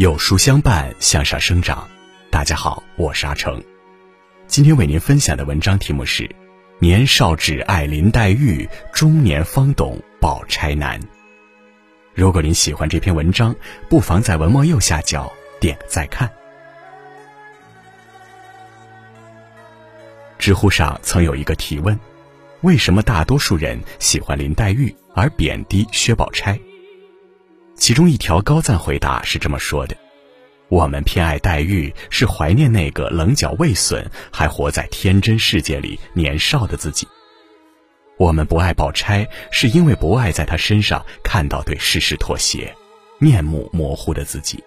有书相伴，向上生长。大家好，我是阿成。今天为您分享的文章题目是《年少只爱林黛玉，中年方懂宝钗难》。如果您喜欢这篇文章，不妨在文末右下角点个再看。知乎上曾有一个提问：为什么大多数人喜欢林黛玉而贬低薛宝钗？其中一条高赞回答是这么说的：“我们偏爱黛玉，是怀念那个棱角未损、还活在天真世界里年少的自己；我们不爱宝钗，是因为不爱在她身上看到对世事妥协、面目模糊的自己。”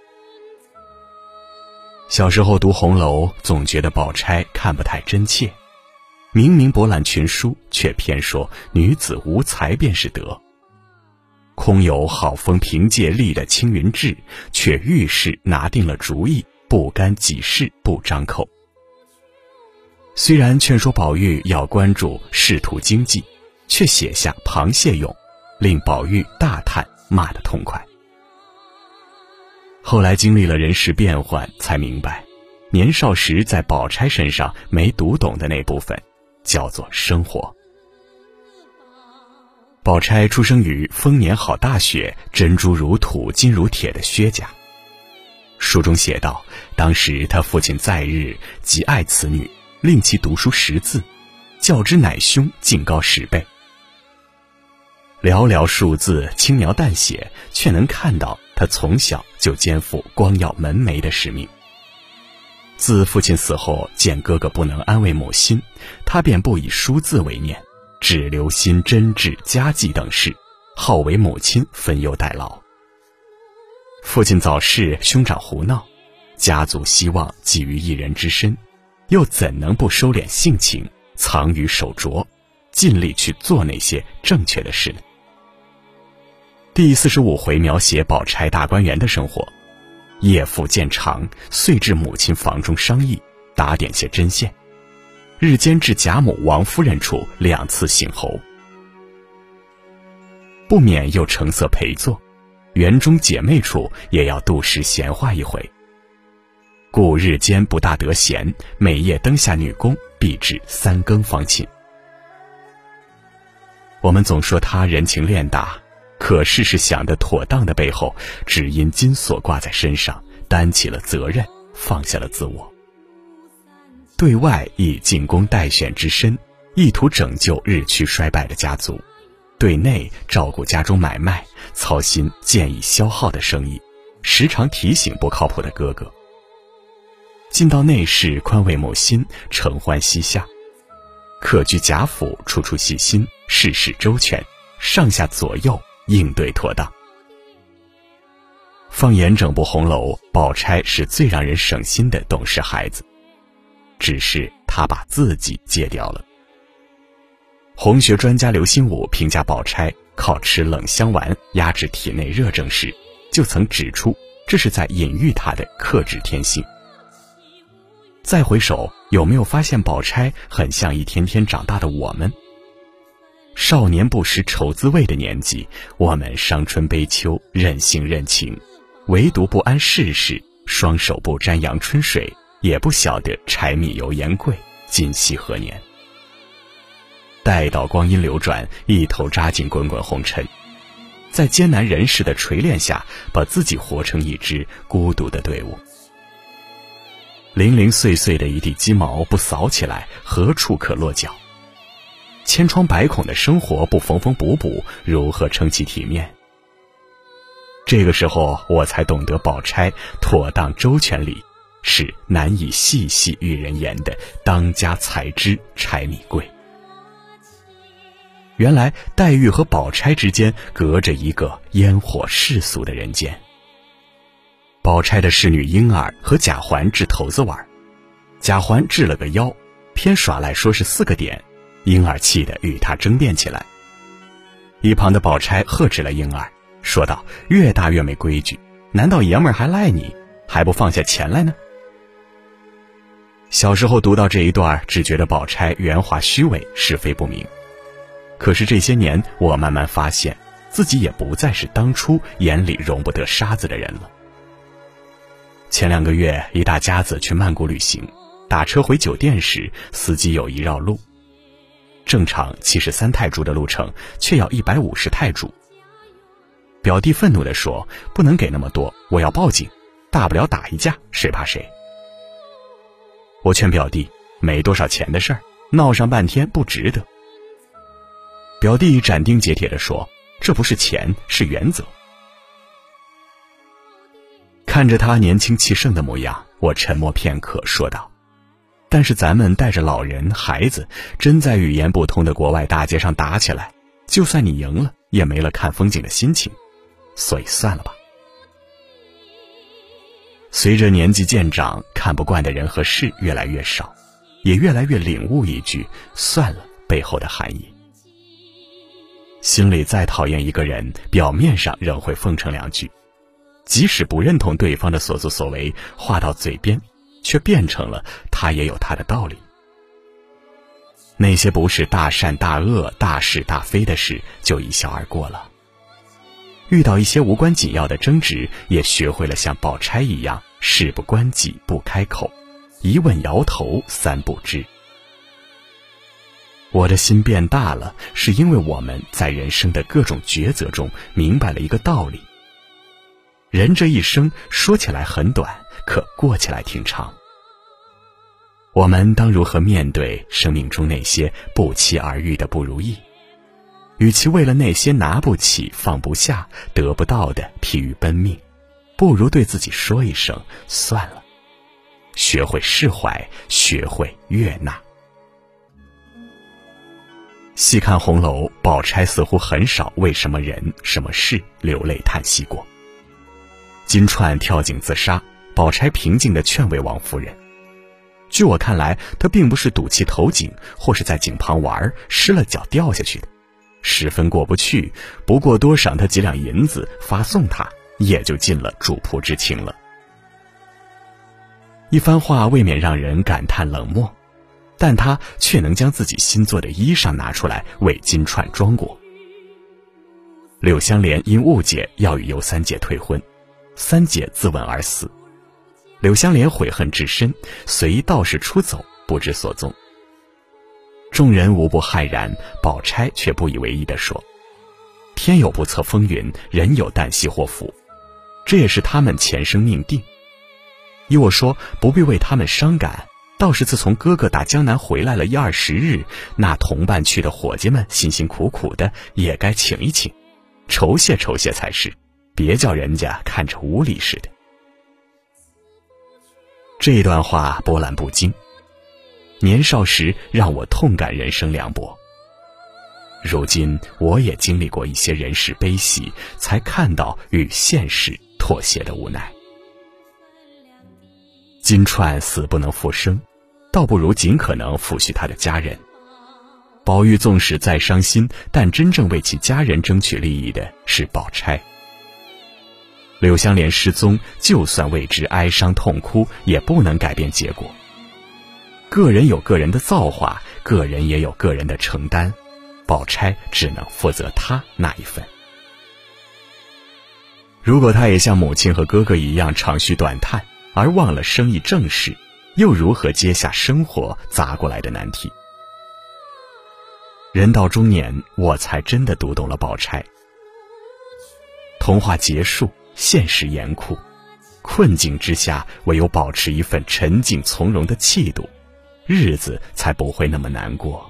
小时候读《红楼》，总觉得宝钗看不太真切，明明博览群书，却偏说女子无才便是德。空有好风凭借力的青云志，却遇事拿定了主意，不干己事不张口。虽然劝说宝玉要关注仕途经济，却写下螃蟹勇，令宝玉大叹，骂得痛快。后来经历了人事变幻，才明白，年少时在宝钗身上没读懂的那部分，叫做生活。宝钗出生于丰年好大雪，珍珠如土金如铁的薛家。书中写道，当时他父亲在日极爱此女，令其读书识字，教之乃兄竟高十倍。寥寥数字，轻描淡写，却能看到他从小就肩负光耀门楣的使命。自父亲死后，见哥哥不能安慰母亲，他便不以书字为念。只留心针治家计等事，好为母亲分忧代劳。父亲早逝，兄长胡闹，家族希望寄于一人之身，又怎能不收敛性情，藏于手镯，尽力去做那些正确的事呢？第四十五回描写宝钗大观园的生活，夜复渐长，遂至母亲房中商议，打点些针线。日间至贾母、王夫人处两次醒候，不免又成色陪坐；园中姐妹处也要度时闲话一回。故日间不大得闲，每夜灯下女工必至三更方寝。我们总说他人情练达，可事事想得妥当的背后，只因金锁挂在身上，担起了责任，放下了自我。对外以进宫待选之身，意图拯救日趋衰败的家族；对内照顾家中买卖，操心渐已消耗的生意，时常提醒不靠谱的哥哥。进到内室，宽慰母心，承欢膝下；客居贾府，处处细心，事事周全，上下左右应对妥当。放眼整部红楼，宝钗是最让人省心的懂事孩子。只是他把自己戒掉了。红学专家刘心武评价宝钗靠吃冷香丸压制体内热症时，就曾指出这是在隐喻她的克制天性。再回首，有没有发现宝钗很像一天天长大的我们？少年不识愁滋味的年纪，我们伤春悲秋，任性任情，唯独不谙世事，双手不沾阳春水。也不晓得柴米油盐贵，今夕何年。待到光阴流转，一头扎进滚滚红尘，在艰难人世的锤炼下，把自己活成一支孤独的队伍。零零碎碎的一地鸡毛不扫起来，何处可落脚？千疮百孔的生活不缝缝补补，如何撑起体面？这个时候，我才懂得宝钗妥当周全里。是难以细细与人言的当家才知柴米贵。原来黛玉和宝钗之间隔着一个烟火世俗的人间。宝钗的侍女莺儿和贾环掷骰子玩，贾环掷了个腰，偏耍赖说是四个点，莺儿气得与他争辩起来。一旁的宝钗呵斥了莺儿，说道：“越大越没规矩，难道爷们儿还赖你，还不放下钱来呢？”小时候读到这一段，只觉得宝钗圆滑虚伪，是非不明。可是这些年，我慢慢发现，自己也不再是当初眼里容不得沙子的人了。前两个月，一大家子去曼谷旅行，打车回酒店时，司机有意绕路。正常七十三泰铢的路程，却要一百五十泰铢。表弟愤怒地说：“不能给那么多，我要报警，大不了打一架，谁怕谁。”我劝表弟：“没多少钱的事儿，闹上半天不值得。”表弟斩钉截铁地说：“这不是钱，是原则。”看着他年轻气盛的模样，我沉默片刻，说道。但是咱们带着老人、孩子，真在语言不通的国外大街上打起来，就算你赢了，也没了看风景的心情，所以算了吧。随着年纪渐长，看不惯的人和事越来越少，也越来越领悟一句“算了”背后的含义。心里再讨厌一个人，表面上仍会奉承两句，即使不认同对方的所作所为，话到嘴边。却变成了他也有他的道理。那些不是大善大恶、大是大非的事，就一笑而过了。遇到一些无关紧要的争执，也学会了像宝钗一样，事不关己不开口，一问摇头三不知。我的心变大了，是因为我们在人生的各种抉择中，明白了一个道理：人这一生说起来很短。可过起来挺长。我们当如何面对生命中那些不期而遇的不如意？与其为了那些拿不起、放不下、得不到的疲于奔命，不如对自己说一声算了，学会释怀，学会悦纳。细看红楼，宝钗似乎很少为什么人、什么事流泪叹息过。金钏跳井自杀。宝钗平静地劝慰王夫人：“据我看来，她并不是赌气投井，或是在井旁玩失了脚掉下去的，十分过不去。不过多赏他几两银子，发送他，也就尽了主仆之情了。”一番话未免让人感叹冷漠，但他却能将自己新做的衣裳拿出来为金钏装裹。柳湘莲因误解要与尤三姐退婚，三姐自刎而死。柳湘莲悔恨至深，随道士出走，不知所踪。众人无不骇然，宝钗却不以为意地说：“天有不测风云，人有旦夕祸福，这也是他们前生命定。依我说，不必为他们伤感。倒是自从哥哥打江南回来了一二十日，那同伴去的伙计们辛辛苦苦的，也该请一请，酬谢酬谢才是，别叫人家看着无礼似的。”这段话波澜不惊，年少时让我痛感人生凉薄。如今我也经历过一些人事悲喜，才看到与现实妥协的无奈。金钏死不能复生，倒不如尽可能抚恤他的家人。宝玉纵使再伤心，但真正为其家人争取利益的是宝钗。柳湘莲失踪，就算为之哀伤痛哭，也不能改变结果。个人有个人的造化，个人也有个人的承担，宝钗只能负责她那一份。如果她也像母亲和哥哥一样长吁短叹，而忘了生意正事，又如何接下生活砸过来的难题？人到中年，我才真的读懂了宝钗。童话结束。现实严酷，困境之下，唯有保持一份沉静从容的气度，日子才不会那么难过。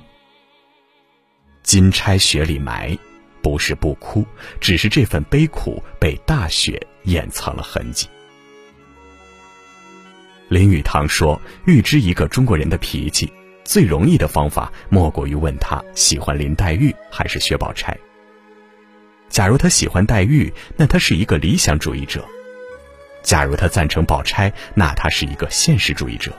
金钗雪里埋，不是不哭，只是这份悲苦被大雪掩藏了痕迹。林语堂说：“预知一个中国人的脾气，最容易的方法，莫过于问他喜欢林黛玉还是薛宝钗。”假如他喜欢黛玉，那他是一个理想主义者；假如他赞成宝钗，那他是一个现实主义者。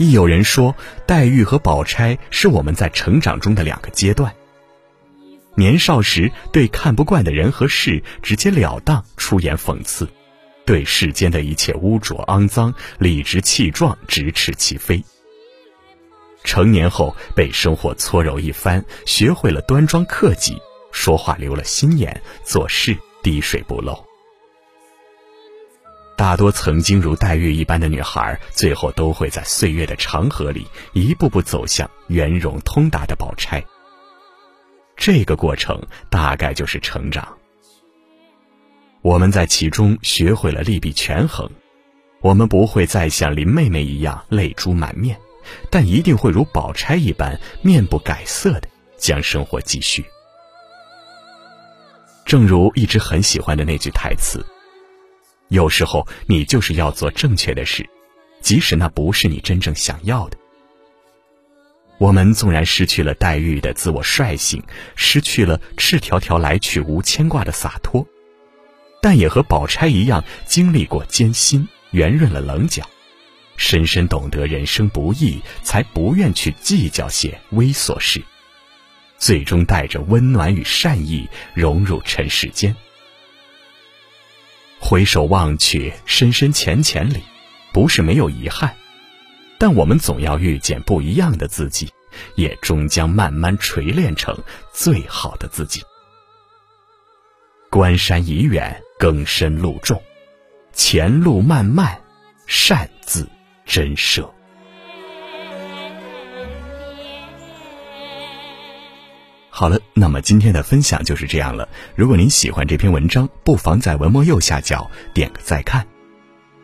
亦有人说，黛玉和宝钗是我们在成长中的两个阶段。年少时对看不惯的人和事直截了当出言讽刺，对世间的一切污浊肮脏理直气壮直斥其非。成年后被生活搓揉一番，学会了端庄克己。说话留了心眼，做事滴水不漏。大多曾经如黛玉一般的女孩，最后都会在岁月的长河里一步步走向圆融通达的宝钗。这个过程大概就是成长。我们在其中学会了利弊权衡，我们不会再像林妹妹一样泪珠满面，但一定会如宝钗一般面不改色的将生活继续。正如一直很喜欢的那句台词：“有时候你就是要做正确的事，即使那不是你真正想要的。”我们纵然失去了黛玉的自我率性，失去了赤条条来去无牵挂的洒脱，但也和宝钗一样经历过艰辛，圆润了棱角，深深懂得人生不易，才不愿去计较些微琐事。最终带着温暖与善意融入尘世间。回首望去，深深浅浅里，不是没有遗憾，但我们总要遇见不一样的自己，也终将慢慢锤炼成最好的自己。关山已远，更深路重，前路漫漫，善自真设。好了，那么今天的分享就是这样了。如果您喜欢这篇文章，不妨在文末右下角点个再看。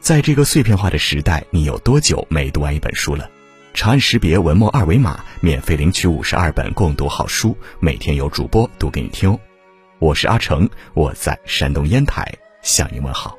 在这个碎片化的时代，你有多久没读完一本书了？长按识别文末二维码，免费领取五十二本共读好书，每天有主播读给你听哦。我是阿成，我在山东烟台向您问好。